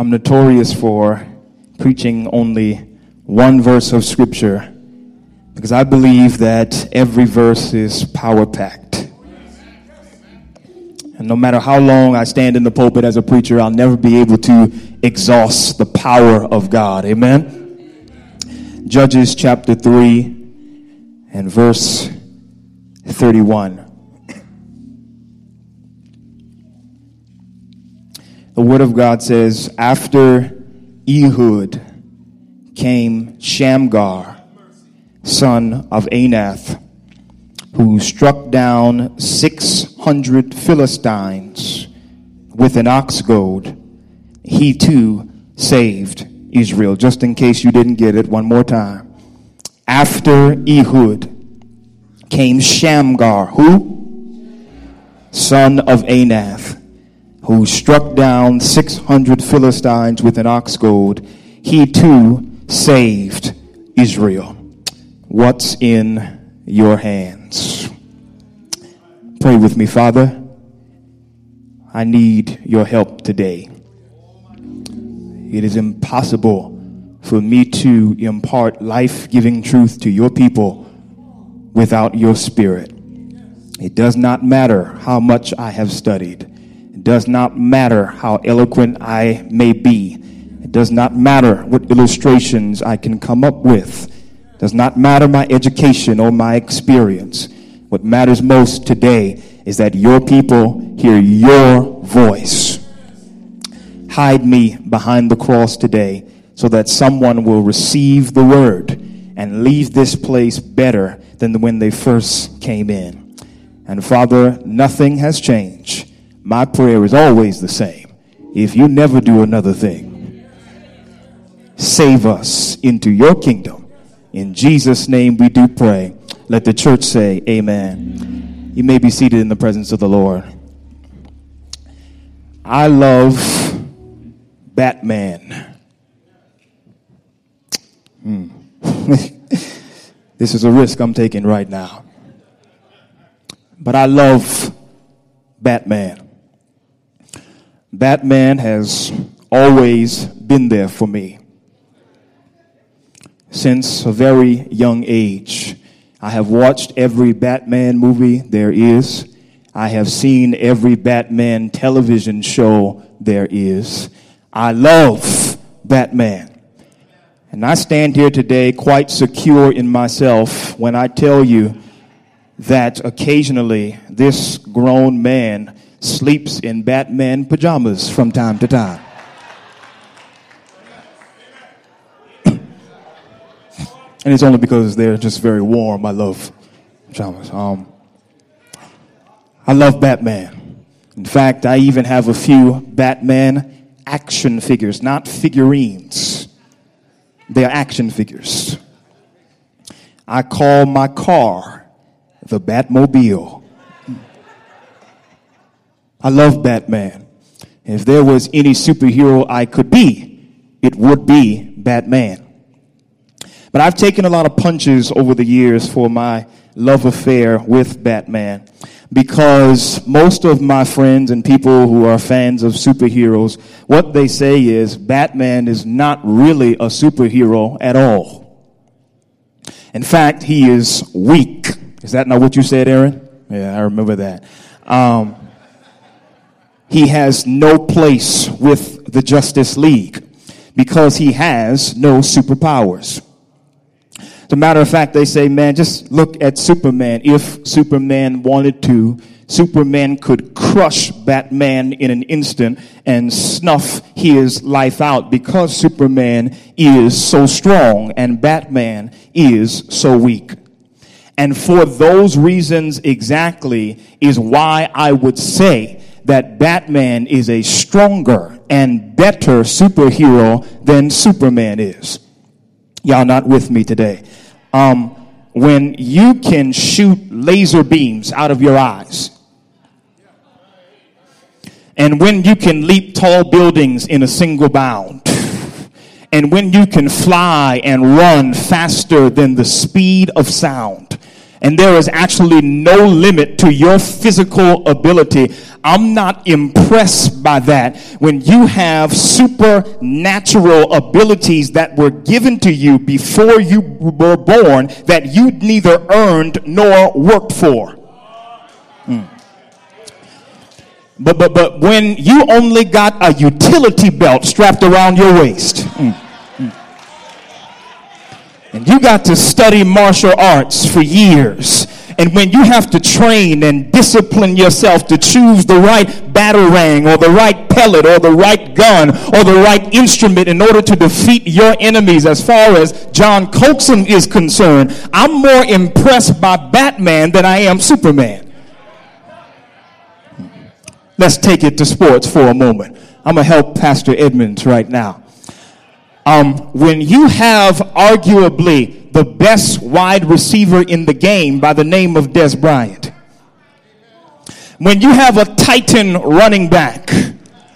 I'm notorious for preaching only one verse of scripture because I believe that every verse is power packed. And no matter how long I stand in the pulpit as a preacher, I'll never be able to exhaust the power of God. Amen. Judges chapter 3 and verse 31. The Word of God says, After Ehud came Shamgar, son of Anath, who struck down 600 Philistines with an ox goad. He too saved Israel. Just in case you didn't get it, one more time. After Ehud came Shamgar, who? Son of Anath who struck down 600 Philistines with an ox goad, he too saved Israel. What's in your hands? Pray with me, Father. I need your help today. It is impossible for me to impart life giving truth to your people without your spirit. It does not matter how much I have studied. It does not matter how eloquent I may be. It does not matter what illustrations I can come up with. It does not matter my education or my experience. What matters most today is that your people hear your voice. Hide me behind the cross today so that someone will receive the word and leave this place better than when they first came in. And Father, nothing has changed my prayer is always the same. If you never do another thing, save us into your kingdom. In Jesus' name we do pray. Let the church say, Amen. You may be seated in the presence of the Lord. I love Batman. Hmm. this is a risk I'm taking right now. But I love Batman. Batman has always been there for me. Since a very young age, I have watched every Batman movie there is. I have seen every Batman television show there is. I love Batman. And I stand here today quite secure in myself when I tell you that occasionally this grown man sleeps in Batman pajamas from time to time. and it's only because they're just very warm. I love pajamas. Um, I love Batman. In fact, I even have a few Batman action figures, not figurines. They're action figures. I call my car the Batmobile. I love Batman. If there was any superhero I could be, it would be Batman. But I've taken a lot of punches over the years for my love affair with Batman because most of my friends and people who are fans of superheroes, what they say is Batman is not really a superhero at all. In fact, he is weak. Is that not what you said, Aaron? Yeah, I remember that. Um, he has no place with the Justice League because he has no superpowers. As a matter of fact, they say, man, just look at Superman. If Superman wanted to, Superman could crush Batman in an instant and snuff his life out because Superman is so strong and Batman is so weak. And for those reasons exactly is why I would say that Batman is a stronger and better superhero than Superman is. Y'all not with me today. Um, when you can shoot laser beams out of your eyes, and when you can leap tall buildings in a single bound, and when you can fly and run faster than the speed of sound, and there is actually no limit to your physical ability. I'm not impressed by that when you have supernatural abilities that were given to you before you were born that you neither earned nor worked for. Hmm. But, but, but when you only got a utility belt strapped around your waist, mm, mm, and you got to study martial arts for years, and when you have to train and discipline yourself to choose the right batarang or the right pellet or the right gun or the right instrument in order to defeat your enemies, as far as John Coxon is concerned, I'm more impressed by Batman than I am Superman. Let's take it to sports for a moment. I'm going to help Pastor Edmonds right now. Um, when you have arguably the best wide receiver in the game by the name of Dez Bryant, when you have a titan running back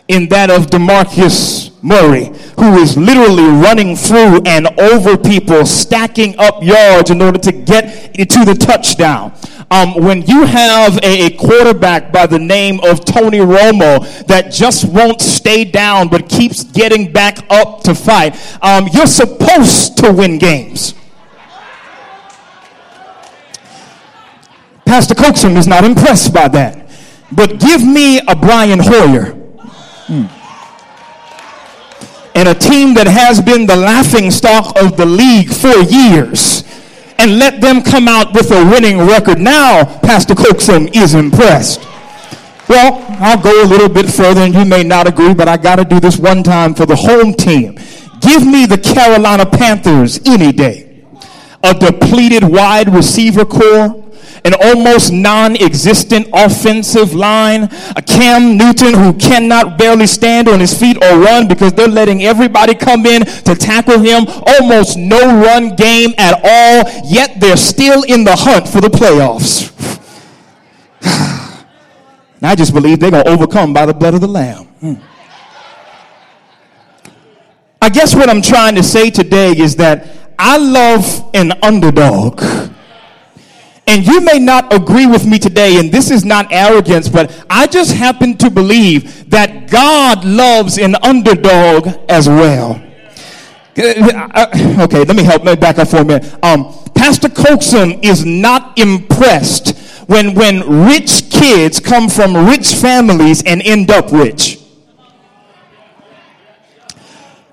in that of Demarcus Murray, who is literally running through and over people, stacking up yards in order to get to the touchdown. Um, when you have a, a, quarterback by the name of Tony Romo that just won't stay down but keeps getting back up to fight, um, you're supposed to win games. Pastor Coxon is not impressed by that. But give me a Brian Hoyer. And a team that has been the laughing stock of the league for years and let them come out with a winning record. Now, Pastor Coxon is impressed. Well, I'll go a little bit further, and you may not agree, but I got to do this one time for the home team. Give me the Carolina Panthers any day. A depleted wide receiver core an almost non-existent offensive line, a Cam Newton who cannot barely stand on his feet or run because they're letting everybody come in to tackle him, almost no run game at all, yet they're still in the hunt for the playoffs. and I just believe they're going to overcome by the blood of the Lamb. Hmm. I guess what I'm trying to say today is that I love an underdog. And you may not agree with me today, and this is not arrogance, but I just happen to believe that God loves an underdog as well. Okay, let me help me back up for a minute. Um, Pastor Coxon is not impressed when, when rich kids come from rich families and end up rich.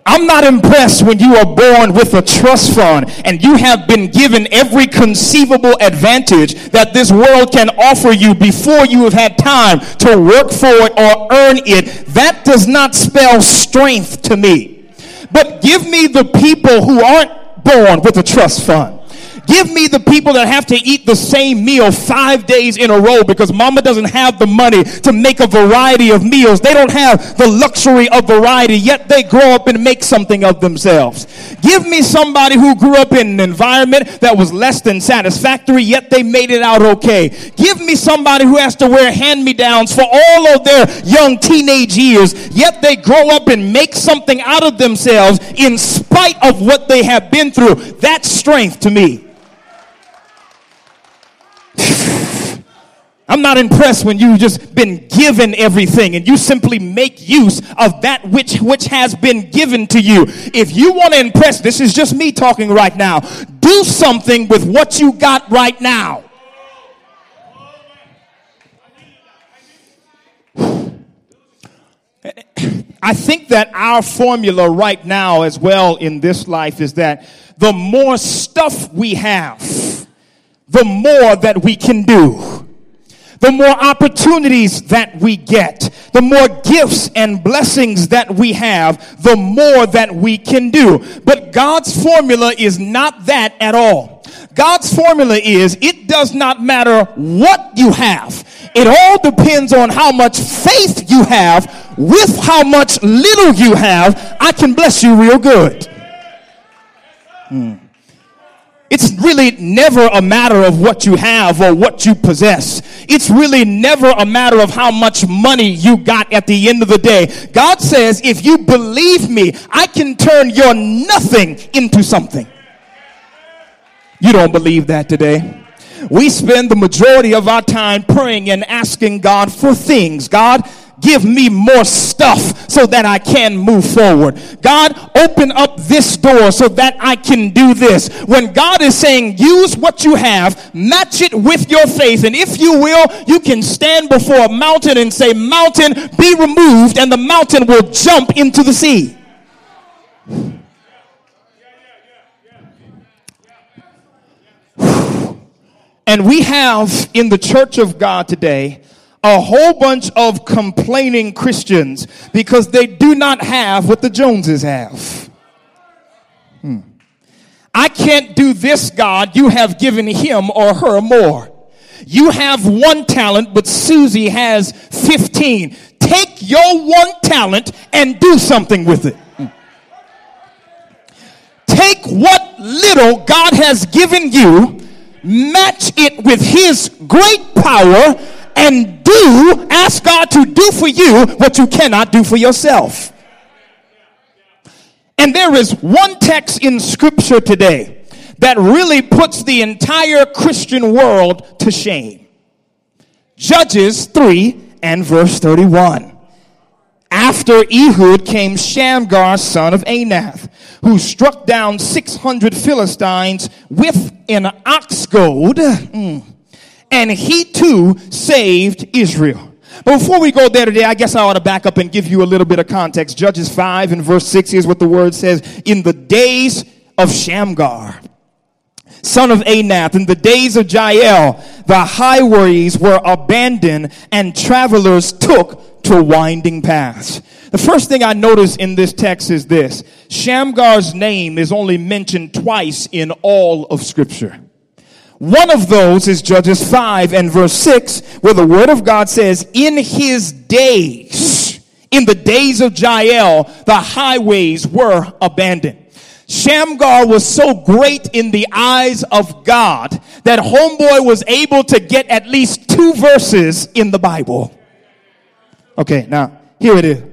I'm not impressed when you are born with a trust fund and you have been given every conceivable advantage that this world can offer you before you have had time to work for it or earn it. That does not spell strength to me. But give me the people who aren't born with a trust fund. Give me the people that have to eat the same meal five days in a row because mama doesn't have the money to make a variety of meals. They don't have the luxury of variety, yet they grow up and make something of themselves. Give me somebody who grew up in an environment that was less than satisfactory, yet they made it out okay. Give me somebody who has to wear hand me downs for all of their young teenage years, yet they grow up and make something out of themselves in spite of what they have been through. That's strength to me. I'm not impressed when you've just been given everything and you simply make use of that which, which has been given to you. If you want to impress, this is just me talking right now, do something with what you got right now. I think that our formula right now, as well in this life, is that the more stuff we have, the more that we can do the more opportunities that we get, the more gifts and blessings that we have, the more that we can do. But God's formula is not that at all. God's formula is it does not matter what you have. It all depends on how much faith you have with how much little you have. I can bless you real good. Hmm. It's really never a matter of what you have or what you possess. It's really never a matter of how much money you got at the end of the day. God says, if you believe me, I can turn your nothing into something. You don't believe that today. We spend the majority of our time praying and asking God for things. God, give me more stuff so that I can move forward. God, open up this door so that I can do this. When God is saying, use what you have, match it with your faith, and if you will, you can stand before a mountain and say, Mountain, be removed, and the mountain will jump into the sea. And we have in the church of God today a whole bunch of complaining Christians because they do not have what the Joneses have. Hmm. I can't do this, God. You have given him or her more. You have one talent, but Susie has 15. Take your one talent and do something with it. Hmm. Take what little God has given you, match it with his great power, and do, ask God to do for you what you cannot do for yourself. And there is one text in scripture today that really puts the entire Christian world to shame. Judges 3 and verse 31. After Ehud came Shamgar, son of Anath, who struck down 600 Philistines with an ox goad. Mm and he too saved Israel. But before we go there today, I guess I ought to back up and give you a little bit of context. Judges 5 and verse 6 is what the word says. In the days of Shamgar, son of Anath, in the days of Jael, the highways were abandoned and travelers took to winding paths. The first thing I notice in this text is this. Shamgar's name is only mentioned twice in all of scripture. One of those is Judges 5 and verse 6, where the word of God says, In his days, in the days of Jael, the highways were abandoned. Shamgar was so great in the eyes of God that Homeboy was able to get at least two verses in the Bible. Okay, now, here it is.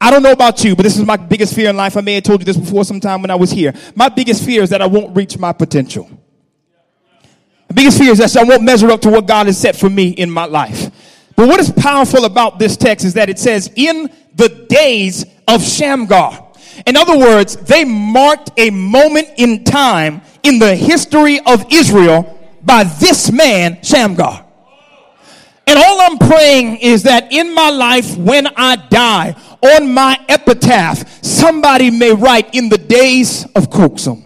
I don't know about you, but this is my biggest fear in life. I may have told you this before sometime when I was here. My biggest fear is that I won't reach my potential. The biggest fear is that I won't measure up to what God has set for me in my life. But what is powerful about this text is that it says, in the days of Shamgar. In other words, they marked a moment in time in the history of Israel by this man, Shamgar. And all I'm praying is that in my life, when I die, on my epitaph, somebody may write in the days of Coxum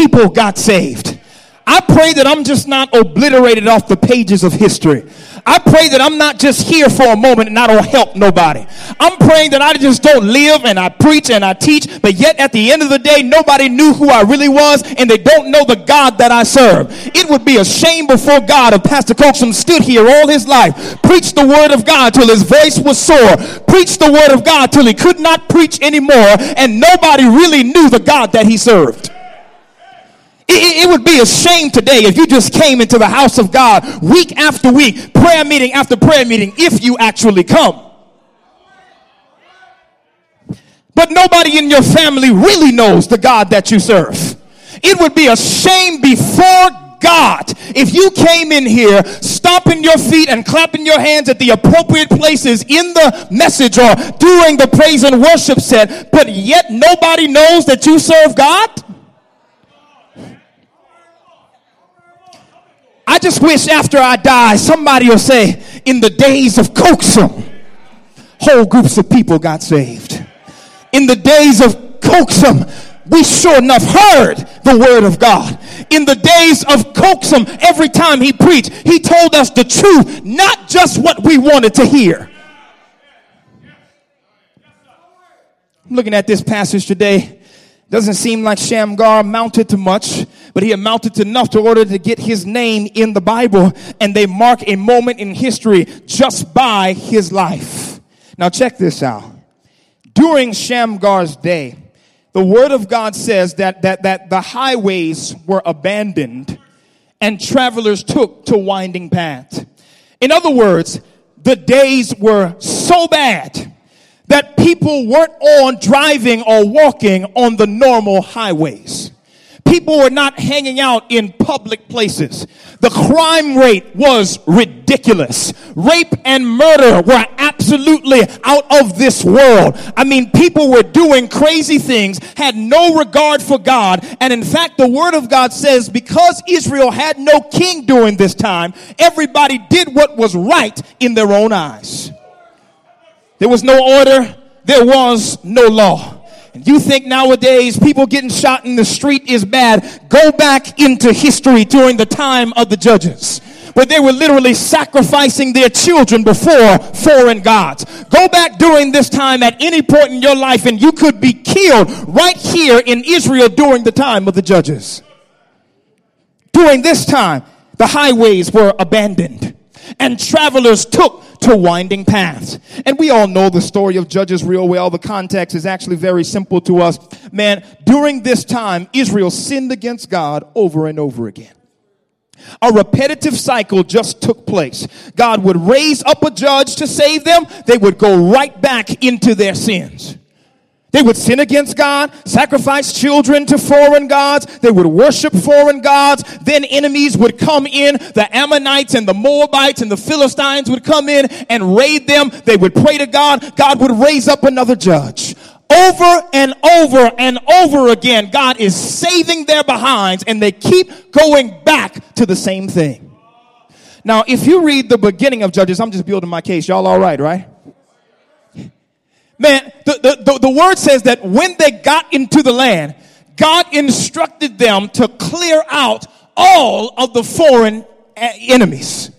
people got saved. I pray that I'm just not obliterated off the pages of history. I pray that I'm not just here for a moment and I don't help nobody. I'm praying that I just don't live and I preach and I teach, but yet at the end of the day, nobody knew who I really was and they don't know the God that I serve. It would be a shame before God if Pastor Coxum stood here all his life, preached the word of God till his voice was sore, preached the word of God till he could not preach anymore, and nobody really knew the God that he served. It, it, would be a shame today if you just came into the house of God week after week, prayer meeting after prayer meeting, if you actually come. But nobody in your family really knows the God that you serve. It would be a shame before God if you came in here stomping your feet and clapping your hands at the appropriate places in the message or during the praise and worship set, but yet nobody knows that you serve God. I just wish after I die, somebody will say, in the days of Coxum, whole groups of people got saved. In the days of Coxum, we sure enough heard the word of God. In the days of Coxum, every time he preached, he told us the truth, not just what we wanted to hear. I'm looking at this passage today doesn't seem like Shamgar amounted to much, but he amounted to enough to order to get his name in the Bible, and they mark a moment in history just by his life. Now check this out. During Shamgar's day, the word of God says that, that, that the highways were abandoned and travelers took to winding paths. In other words, the days were so bad that people weren't on driving or walking on the normal highways. People were not hanging out in public places. The crime rate was ridiculous. Rape and murder were absolutely out of this world. I mean, people were doing crazy things, had no regard for God. And in fact, the word of God says because Israel had no king during this time, everybody did what was right in their own eyes. There was no order. There was no law. You think nowadays people getting shot in the street is bad. Go back into history during the time of the judges where they were literally sacrificing their children before foreign gods. Go back during this time at any point in your life and you could be killed right here in Israel during the time of the judges. During this time, the highways were abandoned and travelers took to winding paths. And we all know the story of Judges real well. The context is actually very simple to us. Man, during this time, Israel sinned against God over and over again. A repetitive cycle just took place. God would raise up a judge to save them. They would go right back into their sins. They would sin against God, sacrifice children to foreign gods. They would worship foreign gods. Then enemies would come in. The Ammonites and the Moabites and the Philistines would come in and raid them. They would pray to God. God would raise up another judge. Over and over and over again, God is saving their behinds and they keep going back to the same thing. Now, if you read the beginning of Judges, I'm just building my case. Y'all all right, right? Man, the, the, the, the word says that when they got into the land, God instructed them to clear out all of the foreign eh, enemies.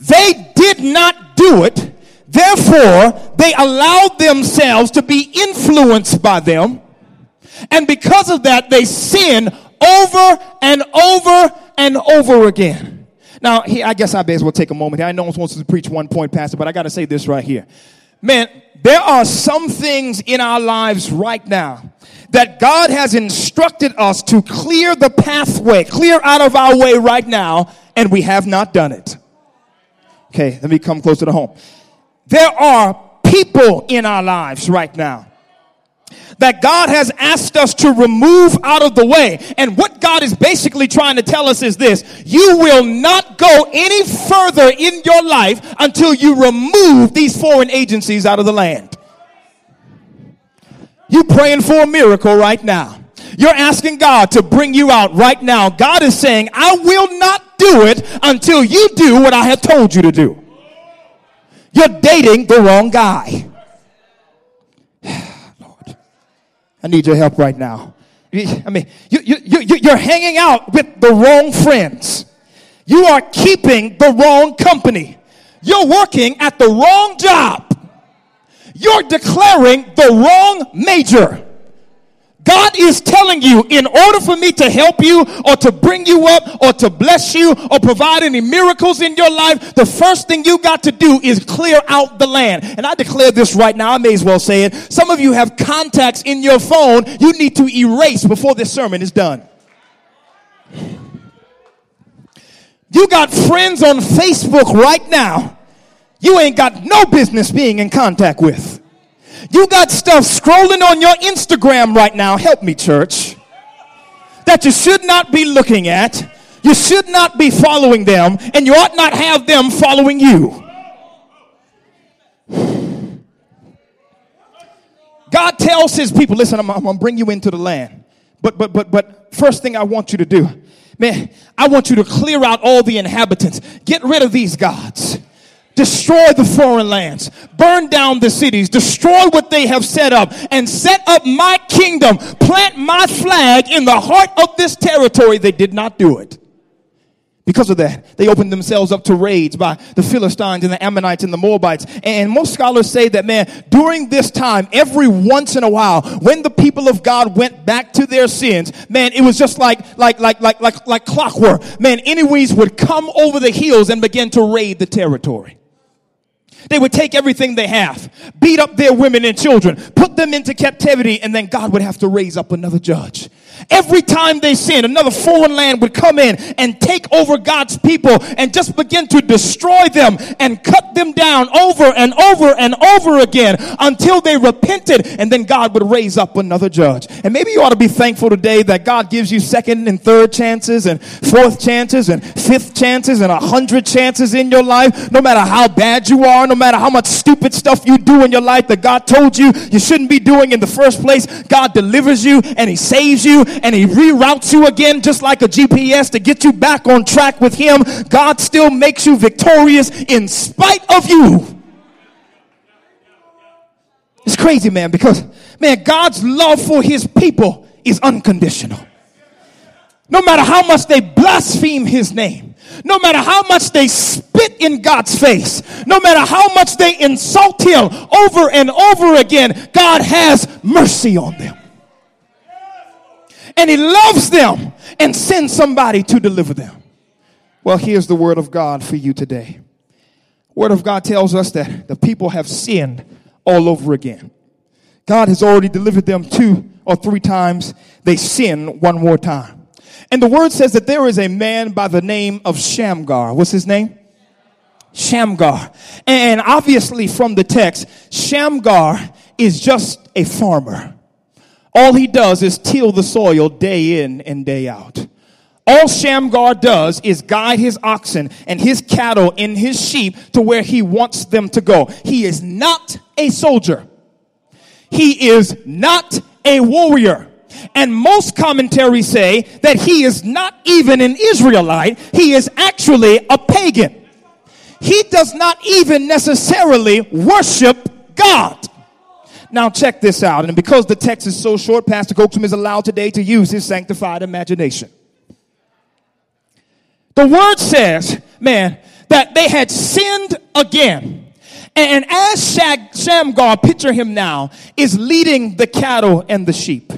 They did not do it. Therefore, they allowed themselves to be influenced by them. And because of that, they sin over and over and over again. Now, I guess I may as well take a moment here. I know one wants to preach one point, Pastor, but I got to say this right here. Man, there are some things in our lives right now that God has instructed us to clear the pathway, clear out of our way right now, and we have not done it. Okay, let me come closer to home. There are people in our lives right now that God has asked us to remove out of the way. And what God is basically trying to tell us is this you will not go any further in your life until you remove these foreign agencies out of the land. You praying for a miracle right now. You're asking God to bring you out right now. God is saying, I will not do it until you do what I have told you to do. You're dating the wrong guy. I need your help right now. I mean, you, you, you, you're hanging out with the wrong friends. You are keeping the wrong company. You're working at the wrong job. You're declaring the wrong major. God is telling you, in order for me to help you or to bring you up or to bless you or provide any miracles in your life, the first thing you got to do is clear out the land. And I declare this right now, I may as well say it. Some of you have contacts in your phone you need to erase before this sermon is done. You got friends on Facebook right now you ain't got no business being in contact with. You got stuff scrolling on your Instagram right now. Help me, church. That you should not be looking at. You should not be following them, and you ought not have them following you. God tells his people, listen, I'm, I'm to bring you into the land. But, but, but, but first thing I want you to do, man, I want you to clear out all the inhabitants. Get rid of these gods destroy the foreign lands, burn down the cities, destroy what they have set up, and set up my kingdom, plant my flag in the heart of this territory. They did not do it. Because of that, they opened themselves up to raids by the Philistines and the Ammonites and the Moabites. And most scholars say that, man, during this time, every once in a while, when the people of God went back to their sins, man, it was just like, like, like, like, like, like clockwork. Man, enemies would come over the hills and begin to raid the territory. They would take everything they have, beat up their women and children, put them into captivity, and then God would have to raise up another judge. Every time they sinned, another foreign land would come in and take over God's people and just begin to destroy them and cut them down over and over and over again until they repented and then God would raise up another judge. And maybe you ought to be thankful today that God gives you second and third chances and fourth chances and fifth chances and a hundred chances in your life. No matter how bad you are, no matter how much stupid stuff you do in your life that God told you you shouldn't be doing in the first place, God delivers you and He saves you and he reroutes you again, just like a GPS to get you back on track with him, God still makes you victorious in spite of you. It's crazy, man, because, man, God's love for his people is unconditional. No matter how much they blaspheme his name, no matter how much they spit in God's face, no matter how much they insult him over and over again, God has mercy on them and he loves them and sends somebody to deliver them. Well, here's the word of God for you today. Word of God tells us that the people have sinned all over again. God has already delivered them two or three times. They sin one more time. And the word says that there is a man by the name of Shamgar. What's his name? Shamgar. And obviously from the text, Shamgar is just a farmer. All he does is till the soil day in and day out. All Shamgar does is guide his oxen and his cattle and his sheep to where he wants them to go. He is not a soldier. He is not a warrior. And most commentaries say that he is not even an Israelite. He is actually a pagan. He does not even necessarily worship God. Now, check this out. And because the text is so short, Pastor Coaxum is allowed today to use his sanctified imagination. The word says, man, that they had sinned again. And as Shag- Shamgar, picture him now, is leading the cattle and the sheep.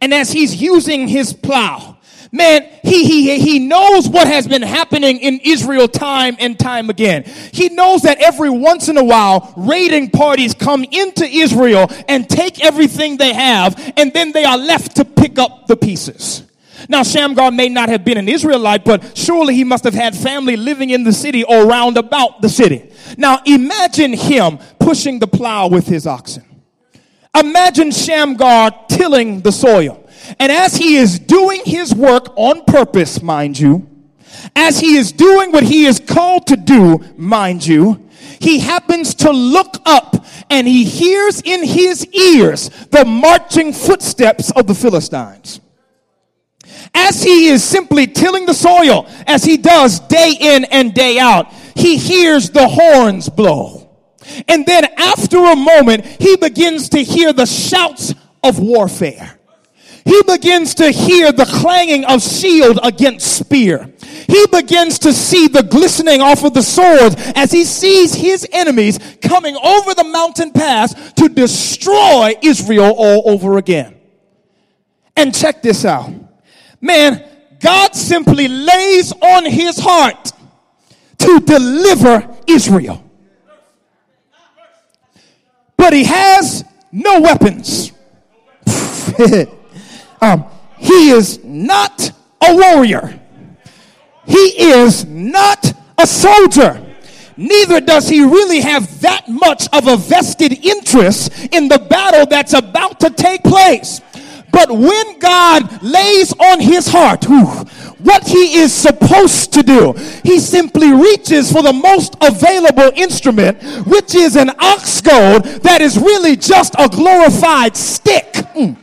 And as he's using his plow, Man, he, he, he knows what has been happening in Israel time and time again. He knows that every once in a while, raiding parties come into Israel and take everything they have, and then they are left to pick up the pieces. Now, Shamgar may not have been an Israelite, but surely he must have had family living in the city or round about the city. Now, imagine him pushing the plow with his oxen. Imagine Shamgar tilling the soil. And as he is doing his work on purpose, mind you, as he is doing what he is called to do, mind you, he happens to look up and he hears in his ears the marching footsteps of the Philistines. As he is simply tilling the soil, as he does day in and day out, he hears the horns blow. And then after a moment, he begins to hear the shouts of warfare he begins to hear the clanging of shield against spear. He begins to see the glistening off of the swords as he sees his enemies coming over the mountain pass to destroy Israel all over again. And check this out. Man, God simply lays on his heart to deliver Israel. But he has no weapons. Um, he is not a warrior. He is not a soldier. Neither does he really have that much of a vested interest in the battle that's about to take place. But when God lays on his heart what he is supposed to do, he simply reaches for the most available instrument, which is an ox goad that is really just a glorified stick. Mm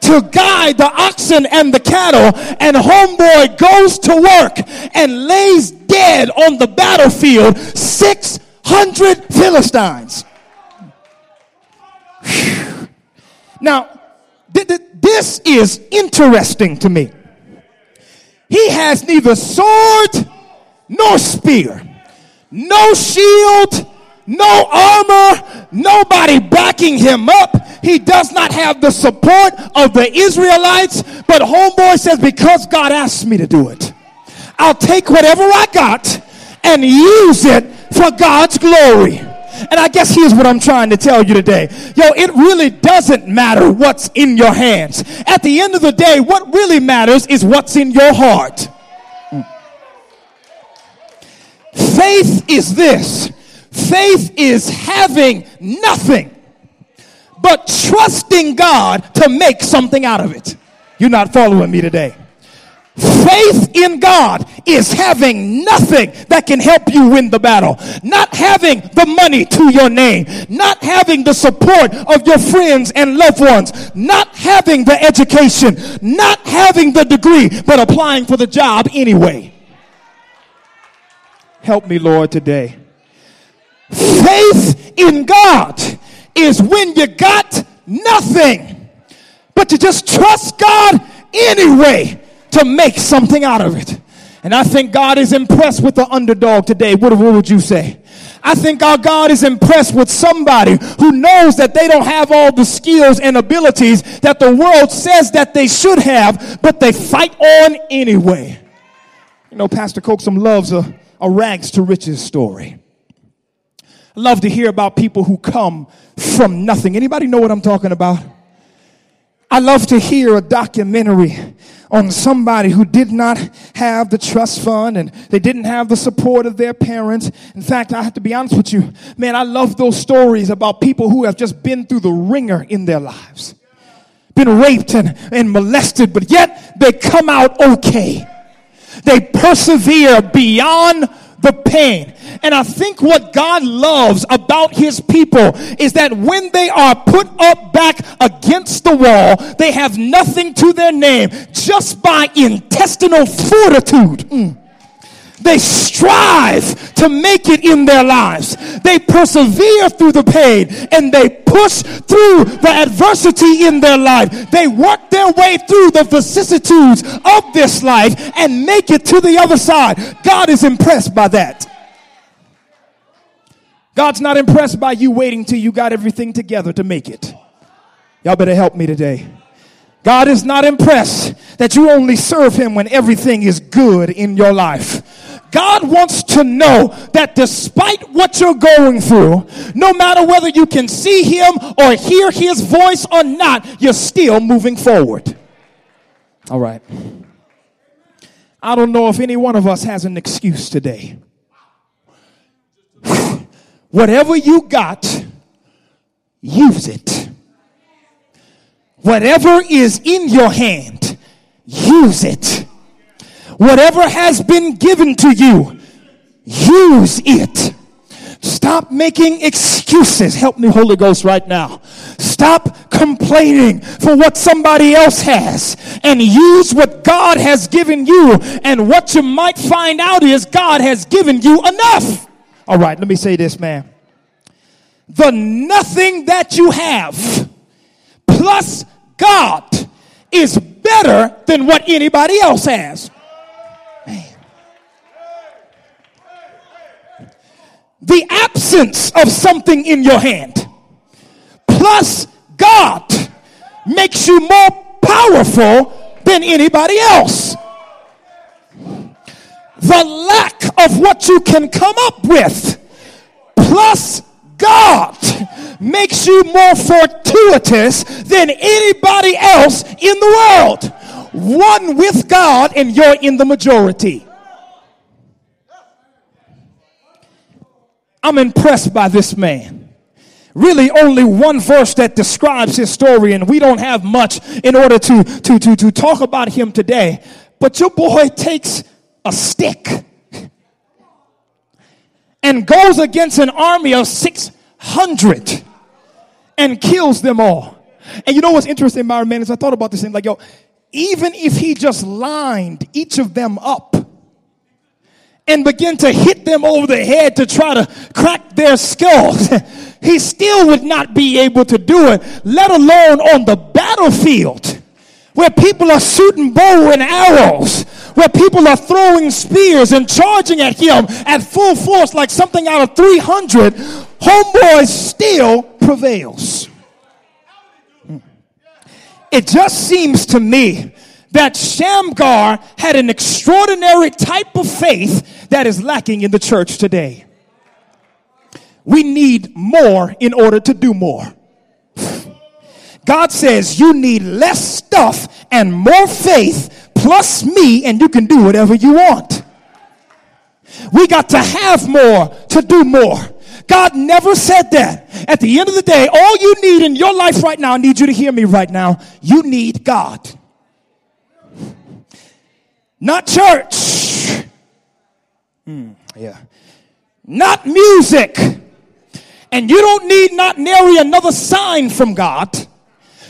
to guide the oxen and the cattle, and homeboy goes to work and lays dead on the battlefield 600 Philistines. Now, th- th- this is interesting to me. He has neither sword nor spear, no shield, no armor, nobody backing him up. He does not have the support of the Israelites, but homeboy says, because God asked me to do it, I'll take whatever I got and use it for God's glory. And I guess here's what I'm trying to tell you today. Yo, it really doesn't matter what's in your hands. At the end of the day, what really matters is what's in your heart. Faith is this. Faith is having nothing but trusting God to make something out of it. You're not following me today. Faith in God is having nothing that can help you win the battle. Not having the money to your name. Not having the support of your friends and loved ones. Not having the education. Not having the degree, but applying for the job anyway. Help me, Lord, today. Faith in God is when you got nothing, but you just trust God anyway to make something out of it. And I think God is impressed with the underdog today. What, what would you say? I think our God is impressed with somebody who knows that they don't have all the skills and abilities that the world says that they should have, but they fight on anyway. You know, Pastor Coaxum loves a, a rags to riches story. I love to hear about people who come from nothing. Anybody know what I'm talking about? I love to hear a documentary on somebody who did not have the trust fund and they didn't have the support of their parents. In fact, I have to be honest with you, man, I love those stories about people who have just been through the ringer in their lives, been raped and, and molested, but yet they come out okay. They persevere beyond the pain. And I think what God loves about his people is that when they are put up back against the wall, they have nothing to their name just by intestinal fortitude. Mm. They strive to make it in their lives. They persevere through the pain and they push through the adversity in their life. They work their way through the vicissitudes of this life and make it to the other side. God is impressed by that. God's not impressed by you waiting till you got everything together to make it. Y'all better help me today. God is not impressed that you only serve Him when everything is good in your life. God wants to know that despite what you're going through, no matter whether you can see Him or hear His voice or not, you're still moving forward. All right. I don't know if any one of us has an excuse today. Whatever you got, use it. Whatever is in your hand, use it. Whatever has been given to you, use it. Stop making excuses. Help me, Holy Ghost, right now. Stop complaining for what somebody else has and use what God has given you. And what you might find out is God has given you enough. All right, let me say this, man. The nothing that you have plus God is better than what anybody else has. Man. The absence of something in your hand plus God makes you more powerful than anybody else the lack of what you can come up with plus God makes you more fortuitous than anybody else in the world. One with God and you're in the majority. I'm impressed by this man. Really, only one verse that describes his story, and we don't have much in order to, to, to, to talk about him today. But your boy takes a stick and goes against an army of 600 and kills them all. And you know what's interesting about man is I thought about this thing like, yo, even if he just lined each of them up and began to hit them over the head to try to crack their skulls, he still would not be able to do it, let alone on the battlefield where people are shooting bow and arrows, where people are throwing spears and charging at him at full force like something out of 300, homeboy still prevails. It just seems to me that Shamgar had an extraordinary type of faith that is lacking in the church today. we need more in order to do more. God says you need less stuff and more faith plus me, and you can do whatever you want. We got to have more to do more. God never said that. At the end of the day, all you need in your life right now, I need you to hear me right now. You need God. Not church. Hmm, yeah. Not music. And you don't need not nary another sign from God.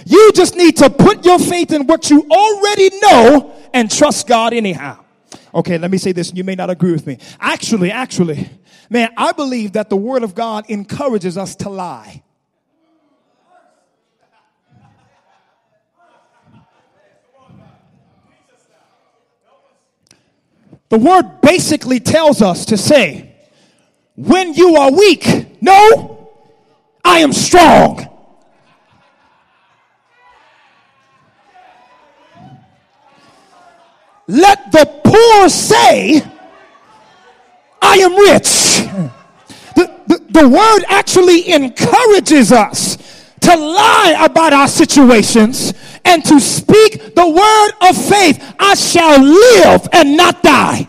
You just need to put your faith in what you already know and trust God anyhow. Okay, let me say this, and you may not agree with me. Actually, actually, man, I believe that the Word of God encourages us to lie. The Word basically tells us to say, when you are weak, no, I am strong. Let the poor say, I am rich. The, the, the, word actually encourages us to lie about our situations and to speak the word of faith. I shall live and not die.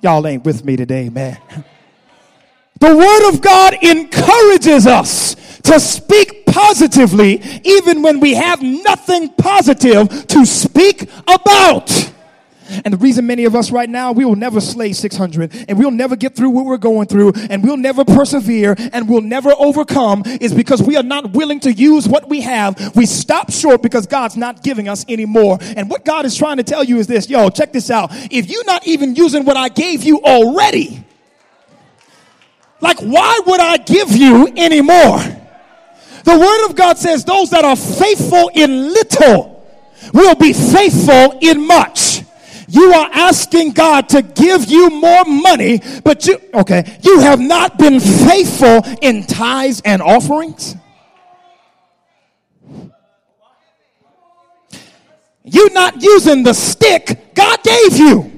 Y'all ain't with me today, man. The word of God encourages us to speak positively even when we have nothing positive to speak about. And the reason many of us right now, we will never slay 600 and we'll never get through what we're going through and we'll never persevere and we'll never overcome is because we are not willing to use what we have. We stop short because God's not giving us any more. And what God is trying to tell you is this, yo, check this out. If you're not even using what I gave you already, like why would I give you any more? The word of God says those that are faithful in little will be faithful in much. You are asking God to give you more money, but you, okay, you have not been faithful in tithes and offerings. You're not using the stick God gave you.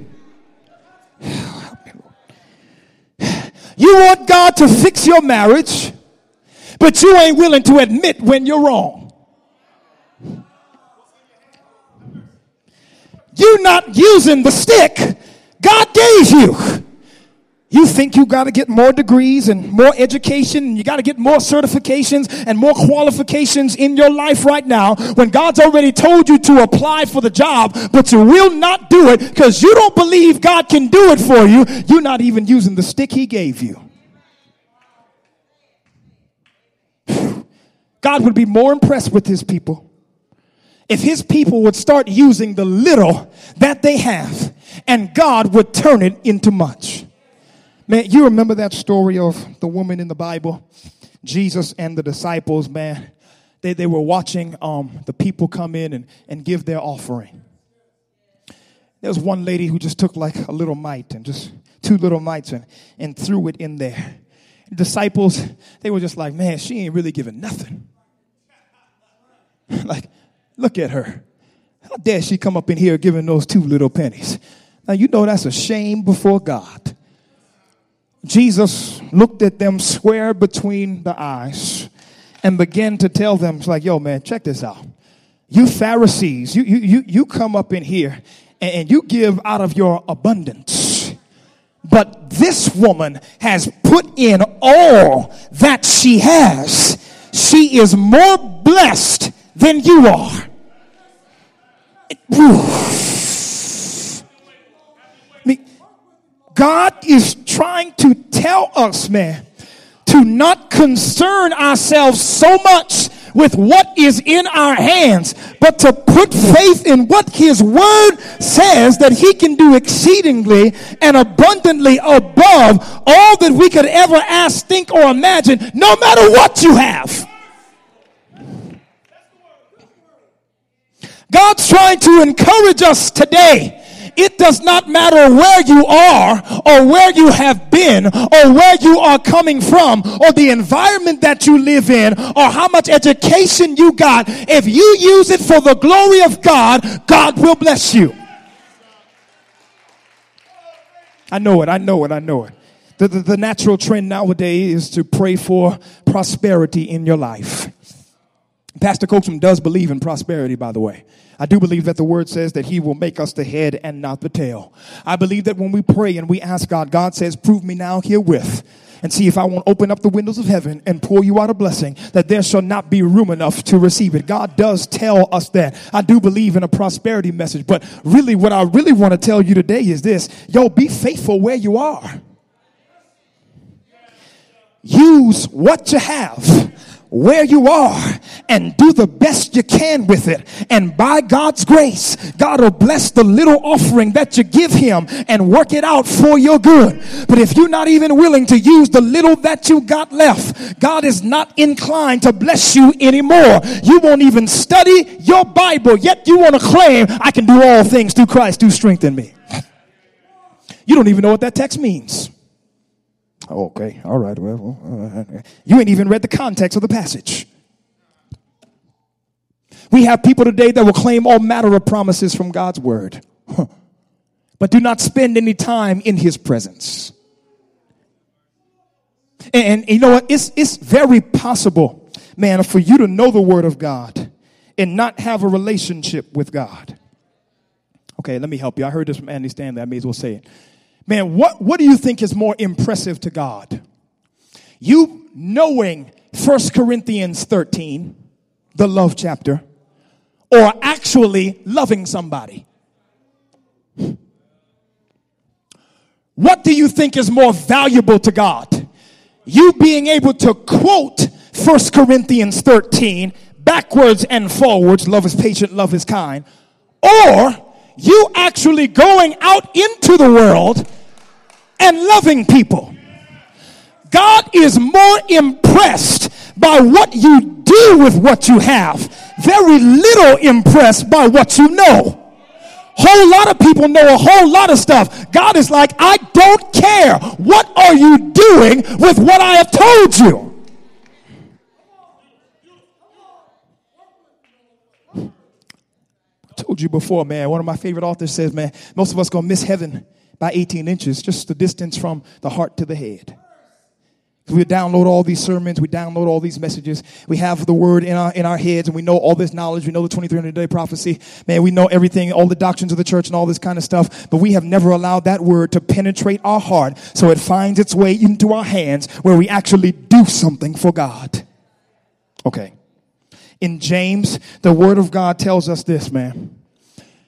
You want God to fix your marriage, but you ain't willing to admit when you're wrong. You're not using the stick God gave you. You think you got to get more degrees and more education and you got to get more certifications and more qualifications in your life right now when God's already told you to apply for the job, but you will not do it because you don't believe God can do it for you. You're not even using the stick He gave you. God would be more impressed with His people if his people would start using the little that they have and God would turn it into much. Man, you remember that story of the woman in the Bible? Jesus and the disciples, man. They, they were watching um, the people come in and, and give their offering. There was one lady who just took like a little mite and just two little mites and, and threw it in there. The disciples, they were just like, man, she ain't really giving nothing. like, Look at her. How dare she come up in here giving those two little pennies? Now, you know that's a shame before God. Jesus looked at them square between the eyes and began to tell them, it's like, yo, man, check this out. You Pharisees, you, you, you, you come up in here and you give out of your abundance. But this woman has put in all that she has. She is more blessed than you are. God is trying to tell us, man, to not concern ourselves so much with what is in our hands, but to put faith in what His Word says that He can do exceedingly and abundantly above all that we could ever ask, think, or imagine, no matter what you have. God's trying to encourage us today. It does not matter where you are or where you have been or where you are coming from or the environment that you live in or how much education you got. If you use it for the glory of God, God will bless you. I know it. I know it. I know it. The, the, the natural trend nowadays is to pray for prosperity in your life. Pastor Coaxum does believe in prosperity, by the way. I do believe that the word says that he will make us the head and not the tail. I believe that when we pray and we ask God, God says, prove me now herewith and see if I won't open up the windows of heaven and pour you out a blessing that there shall not be room enough to receive it. God does tell us that. I do believe in a prosperity message, but really what I really want to tell you today is this. Yo, be faithful where you are. Use what you have where you are and do the best you can with it. And by God's grace, God will bless the little offering that you give Him and work it out for your good. But if you're not even willing to use the little that you got left, God is not inclined to bless you anymore. You won't even study your Bible, yet you want to claim, I can do all things through Christ who strengthen me. You don't even know what that text means. Okay, all right. Well, well you ain't even read the context of the passage. We have people today that will claim all matter of promises from God's word, but do not spend any time in His presence. And, and you know what? It's, it's very possible, man, for you to know the word of God and not have a relationship with God. Okay, let me help you. I heard this from Andy Stanley. I may as well say it. Man, what, what do you think is more impressive to God? You knowing 1 Corinthians 13, the love chapter, or actually loving somebody? What do you think is more valuable to God? You being able to quote 1 Corinthians 13 backwards and forwards, love is patient, love is kind, or you actually going out into the world and loving people. God is more impressed by what you do with what you have, very little impressed by what you know. Whole lot of people know a whole lot of stuff. God is like, I don't care. What are you doing with what I have told you? I told you before, man. One of my favorite authors says, man, most of us gonna miss heaven by 18 inches, just the distance from the heart to the head. We download all these sermons, we download all these messages. We have the word in our in our heads, and we know all this knowledge. We know the 2300 day prophecy. Man, we know everything, all the doctrines of the church, and all this kind of stuff. But we have never allowed that word to penetrate our heart, so it finds its way into our hands, where we actually do something for God. Okay. In James, the word of God tells us this, man.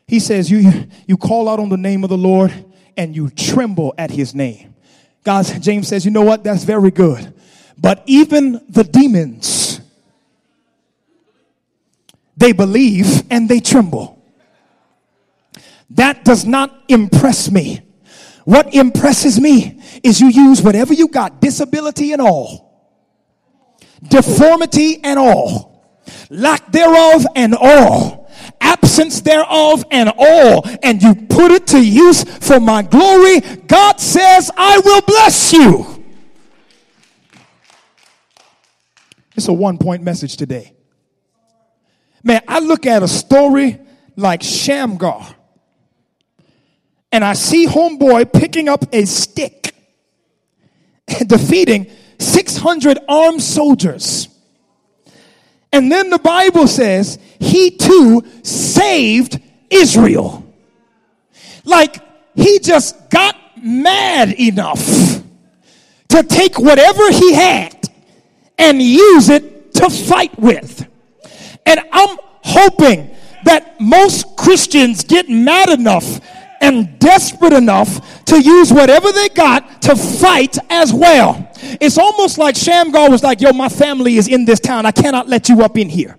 He says, "You you call out on the name of the Lord." and you tremble at his name. God, James says, you know what? That's very good. But even the demons, they believe and they tremble. That does not impress me. What impresses me is you use whatever you got, disability and all, deformity and all, lack thereof and all absence thereof and all, and you put it to use for my glory, God says, I will bless you. It's a one point message today. Man, I look at a story like Shamgar, and I see Homeboy picking up a stick and defeating 600 armed soldiers. And then the Bible says he too saved Israel. Like he just got mad enough to take whatever he had and use it to fight with. And I'm hoping that most Christians get mad enough and desperate enough to use whatever they got to fight as well. It's almost like Shamgar was like, yo, my family is in this town. I cannot let you up in here.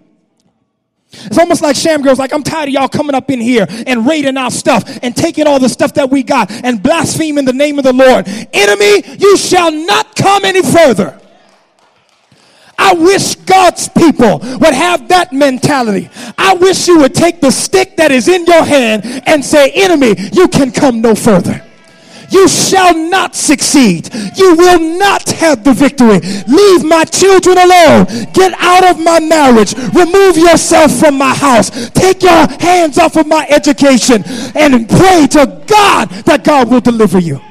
It's almost like Shamgar was like, I'm tired of y'all coming up in here and raiding our stuff and taking all the stuff that we got and blaspheming the name of the Lord. Enemy, you shall not come any further. I wish God's people would have that mentality. I wish you would take the stick that is in your hand and say, enemy, you can come no further. You shall not succeed. You will not have the victory. Leave my children alone. Get out of my marriage. Remove yourself from my house. Take your hands off of my education and pray to God that God will deliver you.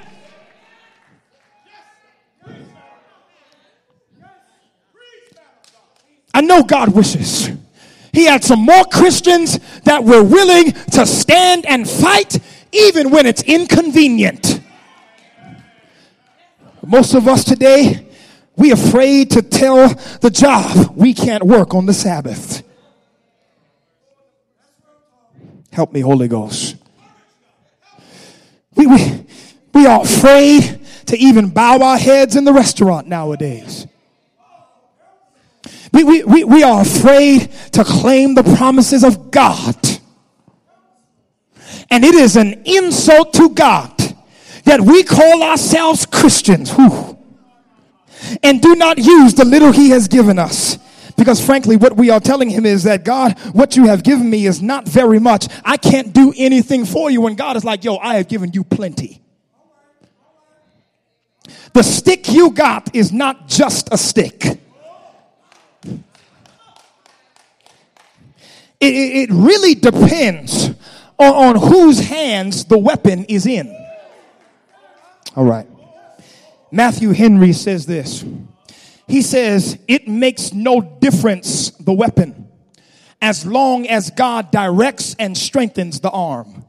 I know God wishes. He had some more Christians that were willing to stand and fight even when it's inconvenient. Most of us today, we afraid to tell the job we can't work on the Sabbath. Help me, Holy Ghost. We, we, we are afraid to even bow our heads in the restaurant nowadays. We, we, we, we are afraid to claim the promises of God. And it is an insult to God that we call ourselves Christians whew, and do not use the little He has given us. Because frankly, what we are telling him is that God, what you have given me is not very much. I can't do anything for you. And God is like, yo, I have given you plenty. The stick you got is not just a stick. It, it, really depends on, on whose hands the weapon is in. All right. Matthew Henry says this. He says, It makes no difference the weapon as long as God directs and strengthens the arm.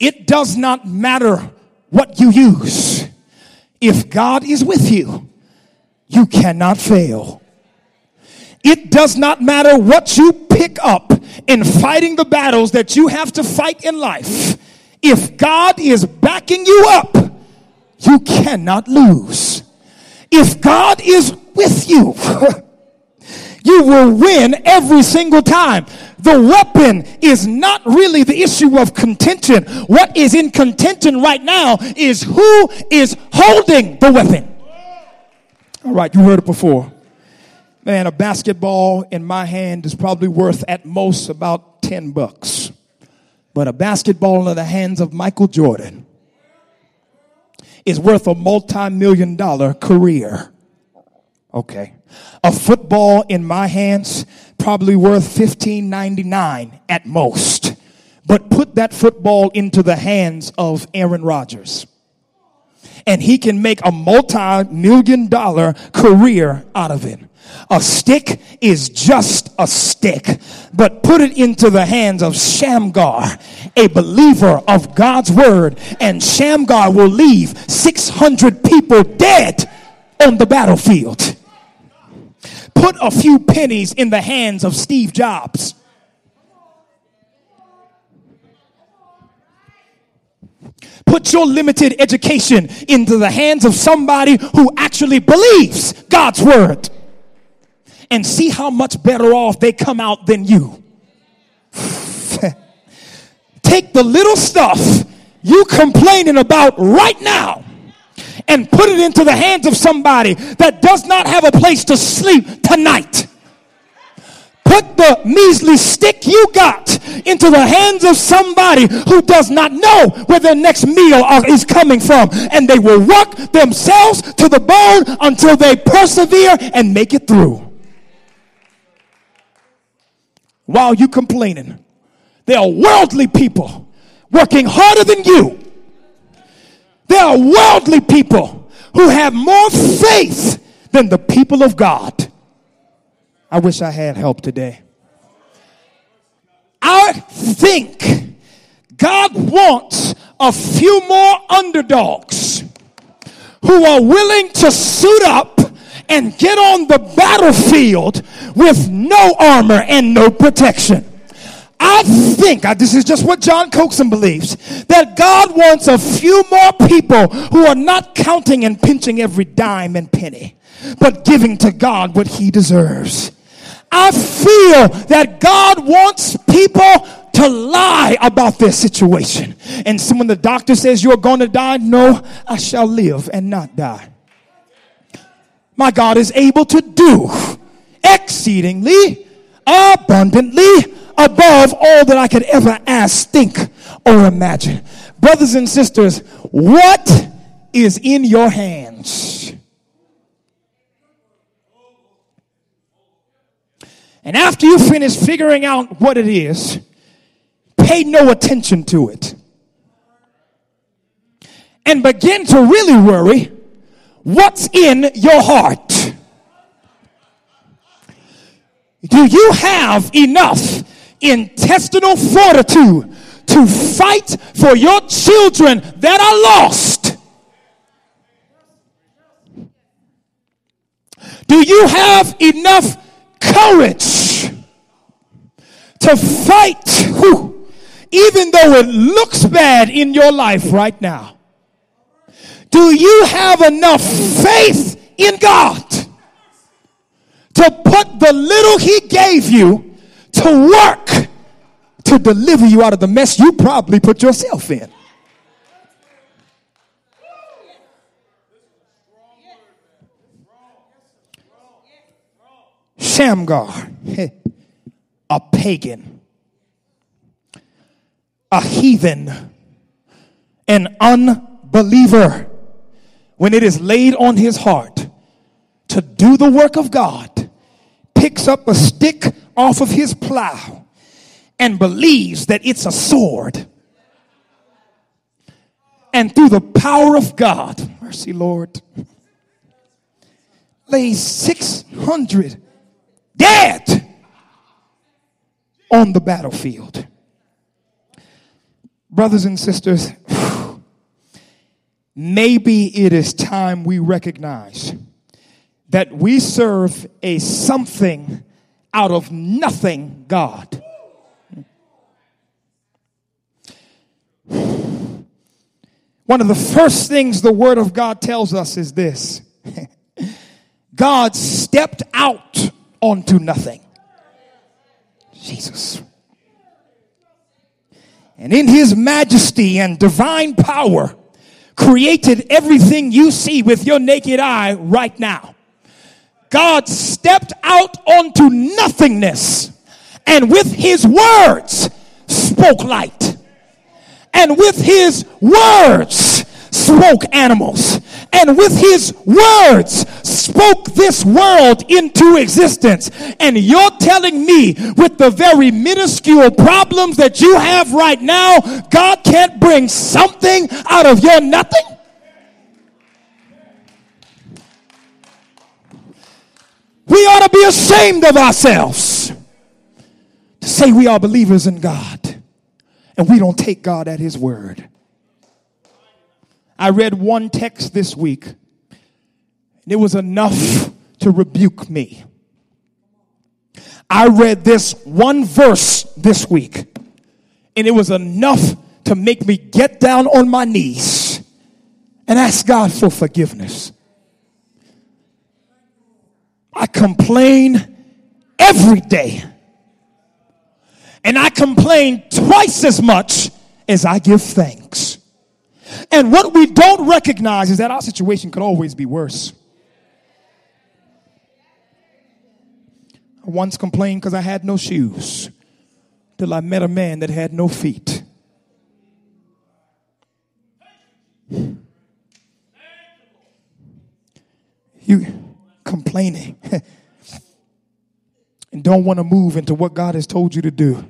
It does not matter what you use. If God is with you, you cannot fail. It does not matter what you pick up in fighting the battles that you have to fight in life. If God is backing you up, you cannot lose. If God is with you, you will win every single time. The weapon is not really the issue of contention. What is in contention right now is who is holding the weapon. All right, you heard it before. Man, a basketball in my hand is probably worth at most about 10 bucks. But a basketball in the hands of Michael Jordan is worth a multi million dollar career. Okay. A football in my hands probably worth 15.99 at most. But put that football into the hands of Aaron Rodgers. And he can make a multi-million dollar career out of it. A stick is just a stick, but put it into the hands of Shamgar, a believer of God's word, and Shamgar will leave 600 people dead on the battlefield. Put a few pennies in the hands of Steve Jobs. Put your limited education into the hands of somebody who actually believes God's word and see how much better off they come out than you. Take the little stuff you complaining about right now and put it into the hands of somebody that does not have a place to sleep tonight. Put the measly stick you got into the hands of somebody who does not know where their next meal is coming from. And they will work themselves to the bone until they persevere and make it through. while you complaining. There are worldly people working harder than you. There are worldly people who have more faith than the people of God. I wish I had help today. I think God wants a few more underdogs who are willing to suit up and get on the battlefield with no armor and no protection. I think, this is just what John Coaxum believes, that God wants a few more people who are not counting and pinching every dime and penny, but giving to God what he deserves. I feel that God wants people to lie about their situation. And so when the doctor says you're going to die, no, I shall live and not die my God is able to do exceedingly abundantly above all that I could ever ask, think, or imagine. Brothers and sisters, what is in your hands? And after you finish figuring out what it is, pay no attention to it. And begin to really worry what's in your heart. Do you have enough intestinal fortitude to fight for your children that are lost? Do you have enough courage to fight, whew, even though it looks bad in your life right now? Do you have enough faith in God to put the little He gave you to work to deliver you out of the mess you probably put yourself in? Shamgar, a pagan, a heathen, an unbeliever, when it is laid on his heart to do the work of God, picks up a stick off of his plow and believes that it's a sword. And through the power of God, mercy, Lord, lays 600 dead on the battlefield. Brothers and sisters, maybe it is time we recognize that we serve a something out of nothing God. One of the first things the Word of God tells us is this God stepped out onto nothing. Jesus. And in his majesty and divine power, created everything you see with your naked eye right now. God stepped out onto nothingness and with his words spoke light. And with his words spoke animals and with his words spoke this world into existence. And you're telling me with the very minuscule problems that you have right now, God can't bring something out of your nothing? We ought to be ashamed of ourselves to say we are believers in God and we don't take God at his word. I read one text this week, and it was enough to rebuke me. I read this one verse this week, and it was enough to make me get down on my knees and ask God for forgiveness. I complain every day. And I complain twice as much as I give thanks. And what we don't recognize is that our situation could always be worse. I once complained because I had no shoes till I met a man that had no feet. You complaining and don't want to move into what God has told you to do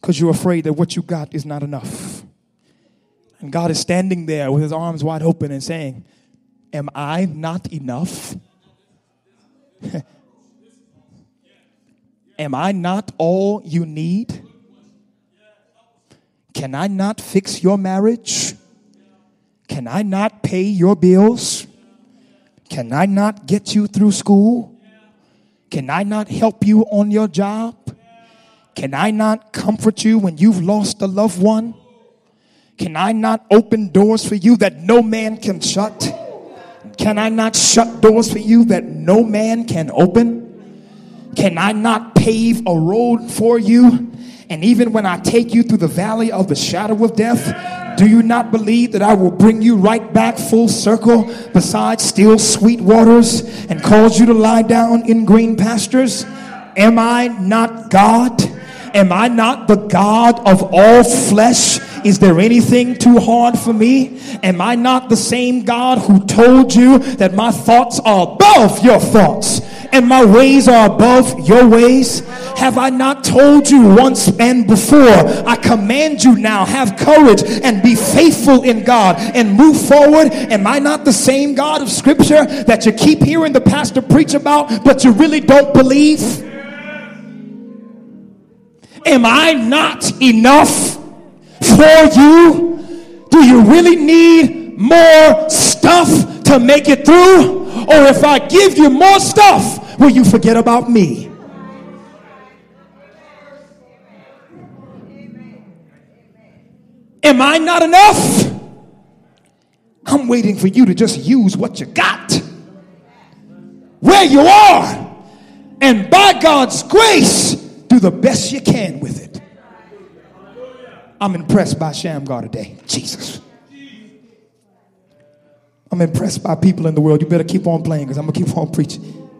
because you're afraid that what you got is not enough. And God is standing there with his arms wide open and saying, Am I not enough? Am I not all you need? Can I not fix your marriage? Can I not pay your bills? Can I not get you through school? Can I not help you on your job? Can I not comfort you when you've lost a loved one? Can I not open doors for you that no man can shut? Can I not shut doors for you that no man can open? Can I not pave a road for you? And even when I take you through the valley of the shadow of death, do you not believe that I will bring you right back full circle beside still sweet waters and cause you to lie down in green pastures? Am I not God? Am I not the God of all flesh? Is there anything too hard for me? Am I not the same God who told you that my thoughts are above your thoughts and my ways are above your ways? Have I not told you once and before? I command you now, have courage and be faithful in God and move forward. Am I not the same God of scripture that you keep hearing the pastor preach about, but you really don't believe? Am I not enough for you? Do you really need more stuff to make it through? Or if I give you more stuff, will you forget about me? Am I not enough? I'm waiting for you to just use what you got where you are. And by God's grace, do the best you can with it. I'm impressed by Shamgar today. Jesus. I'm impressed by people in the world. You better keep on playing because I'm going to keep on preaching.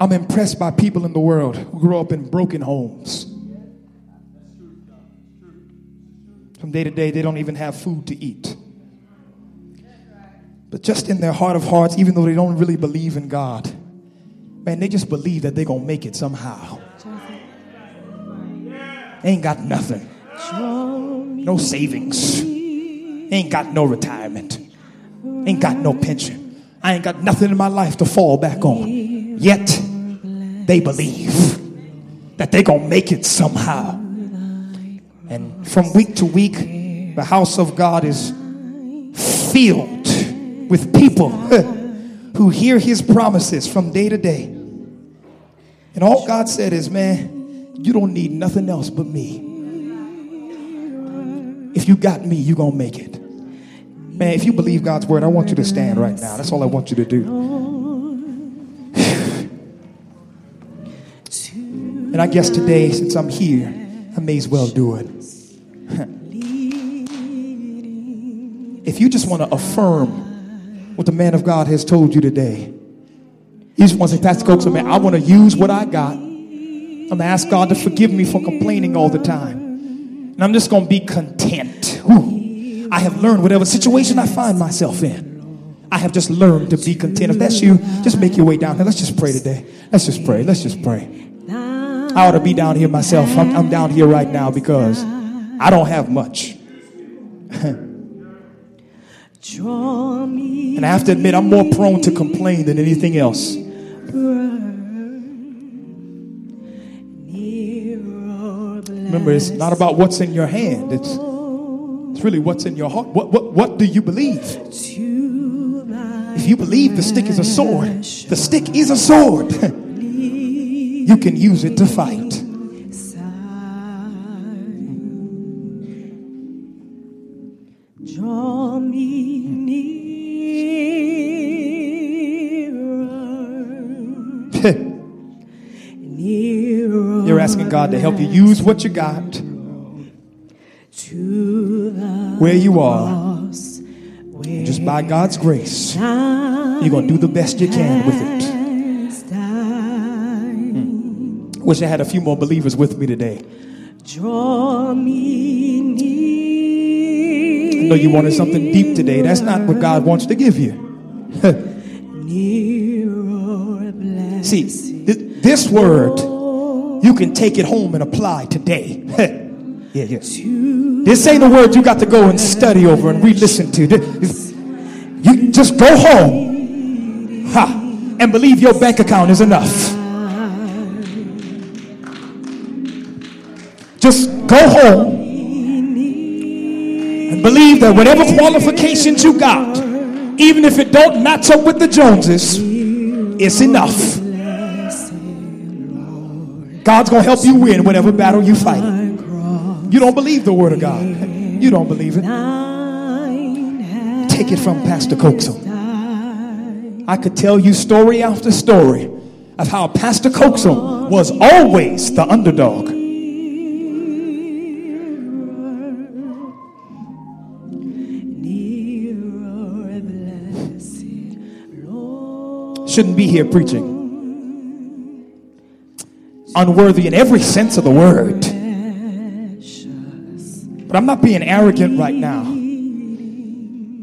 I'm impressed by people in the world who grow up in broken homes. From day to day, they don't even have food to eat. But just in their heart of hearts, even though they don't really believe in God, man, they just believe that they're going to make it somehow. Ain't got nothing. No savings. Ain't got no retirement. Ain't got no pension. I ain't got nothing in my life to fall back on. Yet they believe that they're going to make it somehow. And from week to week, the house of God is filled with people who hear his promises from day to day. And all God said is, man, you don't need nothing else but me. If you got me, you're going to make it. Man, if you believe God's word, I want you to stand right now. That's all I want you to do. And I guess today, since I'm here, I may as well do it. if you just want to affirm what the man of God has told you today, you just want to say, Pastor Coates, man, I want to use what I got. I'm going to ask God to forgive me for complaining all the time. And I'm just going to be content. Ooh, I have learned whatever situation I find myself in. I have just learned to be content. If that's you, just make your way down here. Let's just pray today. Let's just pray. Let's just pray. I ought to be down here myself. I'm, I'm down here right now because I don't have much. and I have to admit, I'm more prone to complain than anything else. Remember, it's not about what's in your hand. It's, it's really what's in your heart. What, what, what do you believe? If you believe the stick is a sword, the stick is a sword. you can use it to fight. God to help you use what you got where you are. And just by God's grace, you're going to do the best you can with it. Hmm. Wish I had a few more believers with me today. Draw me near. I know you wanted something deep today. That's not what God wants to give you. See, th- this word, you can take it home and apply today. yeah, yeah. This ain't a word you got to go and study over and re-listen to. You just go home ha, and believe your bank account is enough. Just go home and believe that whatever qualifications you got, even if it don't match up with the Joneses, it's enough. God's gonna help you win whatever battle you fight. You don't believe the word of God. You don't believe it. Take it from Pastor Coaxum. I could tell you story after story of how Pastor Coaxum was always the underdog. shouldn't be here preaching. Unworthy in every sense of the word. But I'm not being arrogant right now.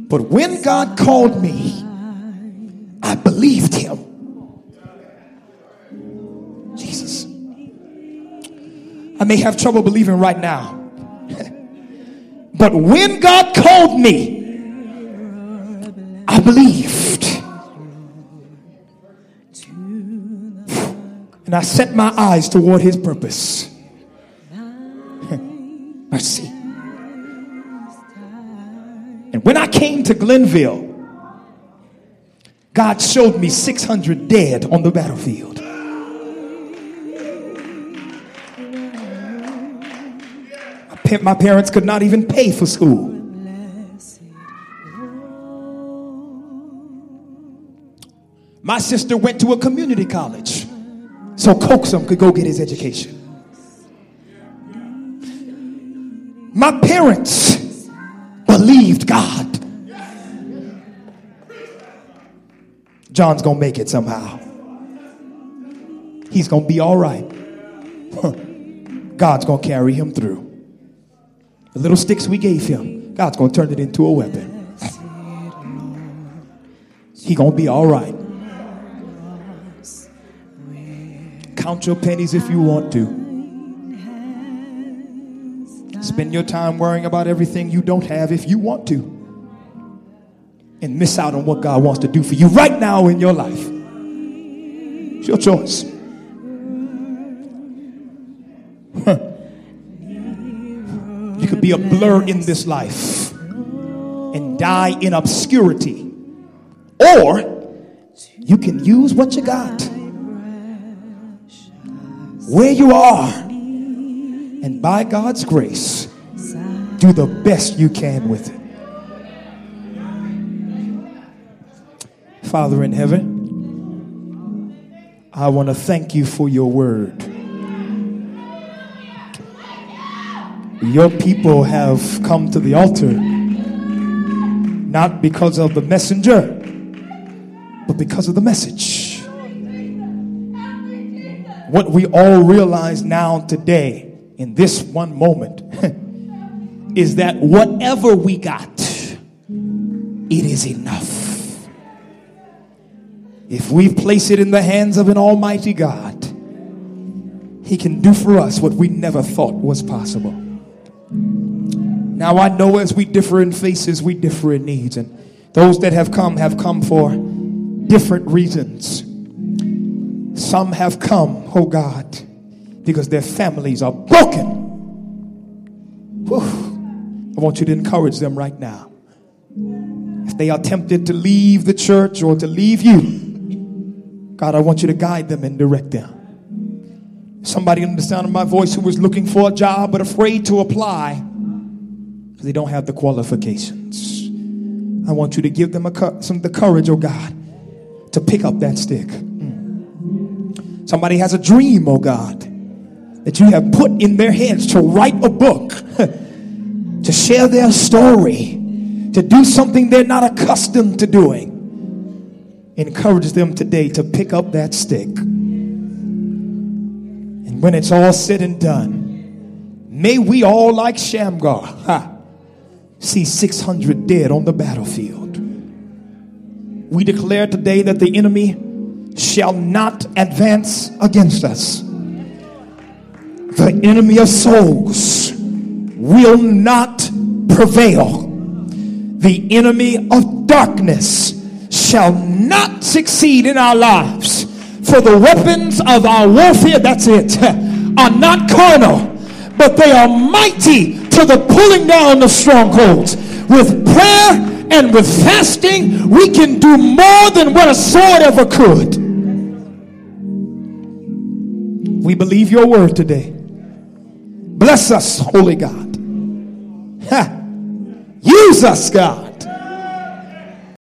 But when God called me, I believed him. Jesus. I may have trouble believing right now. but when God called me, I believed. And I set my eyes toward his purpose. Mercy. And when I came to Glenville, God showed me 600 dead on the battlefield. My parents could not even pay for school. My sister went to a community college so Coaxum could go get his education. My parents believed God. John's gonna make it somehow. He's gonna be all right. God's gonna carry him through. The little sticks we gave him, God's gonna turn it into a weapon. He gonna be all right. Count your pennies if you want to. Spend your time worrying about everything you don't have if you want to. And miss out on what God wants to do for you right now in your life. It's your choice. you could be a blur in this life and die in obscurity. Or you can use what you got where you are and by God's grace, do the best you can with it. Father in heaven, I want to thank you for your word. Your people have come to the altar not because of the messenger, but because of the message what we all realize now today in this one moment is that whatever we got, it is enough. If we place it in the hands of an almighty God, he can do for us what we never thought was possible. Now I know as we differ in faces, we differ in needs, and those that have come have come for different reasons. Some have come, oh God, because their families are broken. Whew. I want you to encourage them right now. If they are tempted to leave the church or to leave you, God, I want you to guide them and direct them. Somebody under the sound of my voice who is looking for a job but afraid to apply because they don't have the qualifications. I want you to give them a, some the courage, oh God, to pick up that stick. Somebody has a dream, oh God, that you have put in their heads to write a book, to share their story, to do something they're not accustomed to doing. Encourage them today to pick up that stick. And when it's all said and done, may we all, like Shamgar, ha, see 600 dead on the battlefield. We declare today that the enemy shall not advance against us. The enemy of souls will not prevail. The enemy of darkness shall not succeed in our lives. For the weapons of our warfare, that's it, are not carnal, but they are mighty to the pulling down of strongholds. With prayer and with fasting, we can do more than what a sword ever could. We believe your word today. Bless us, Holy God. Ha. Use us, God.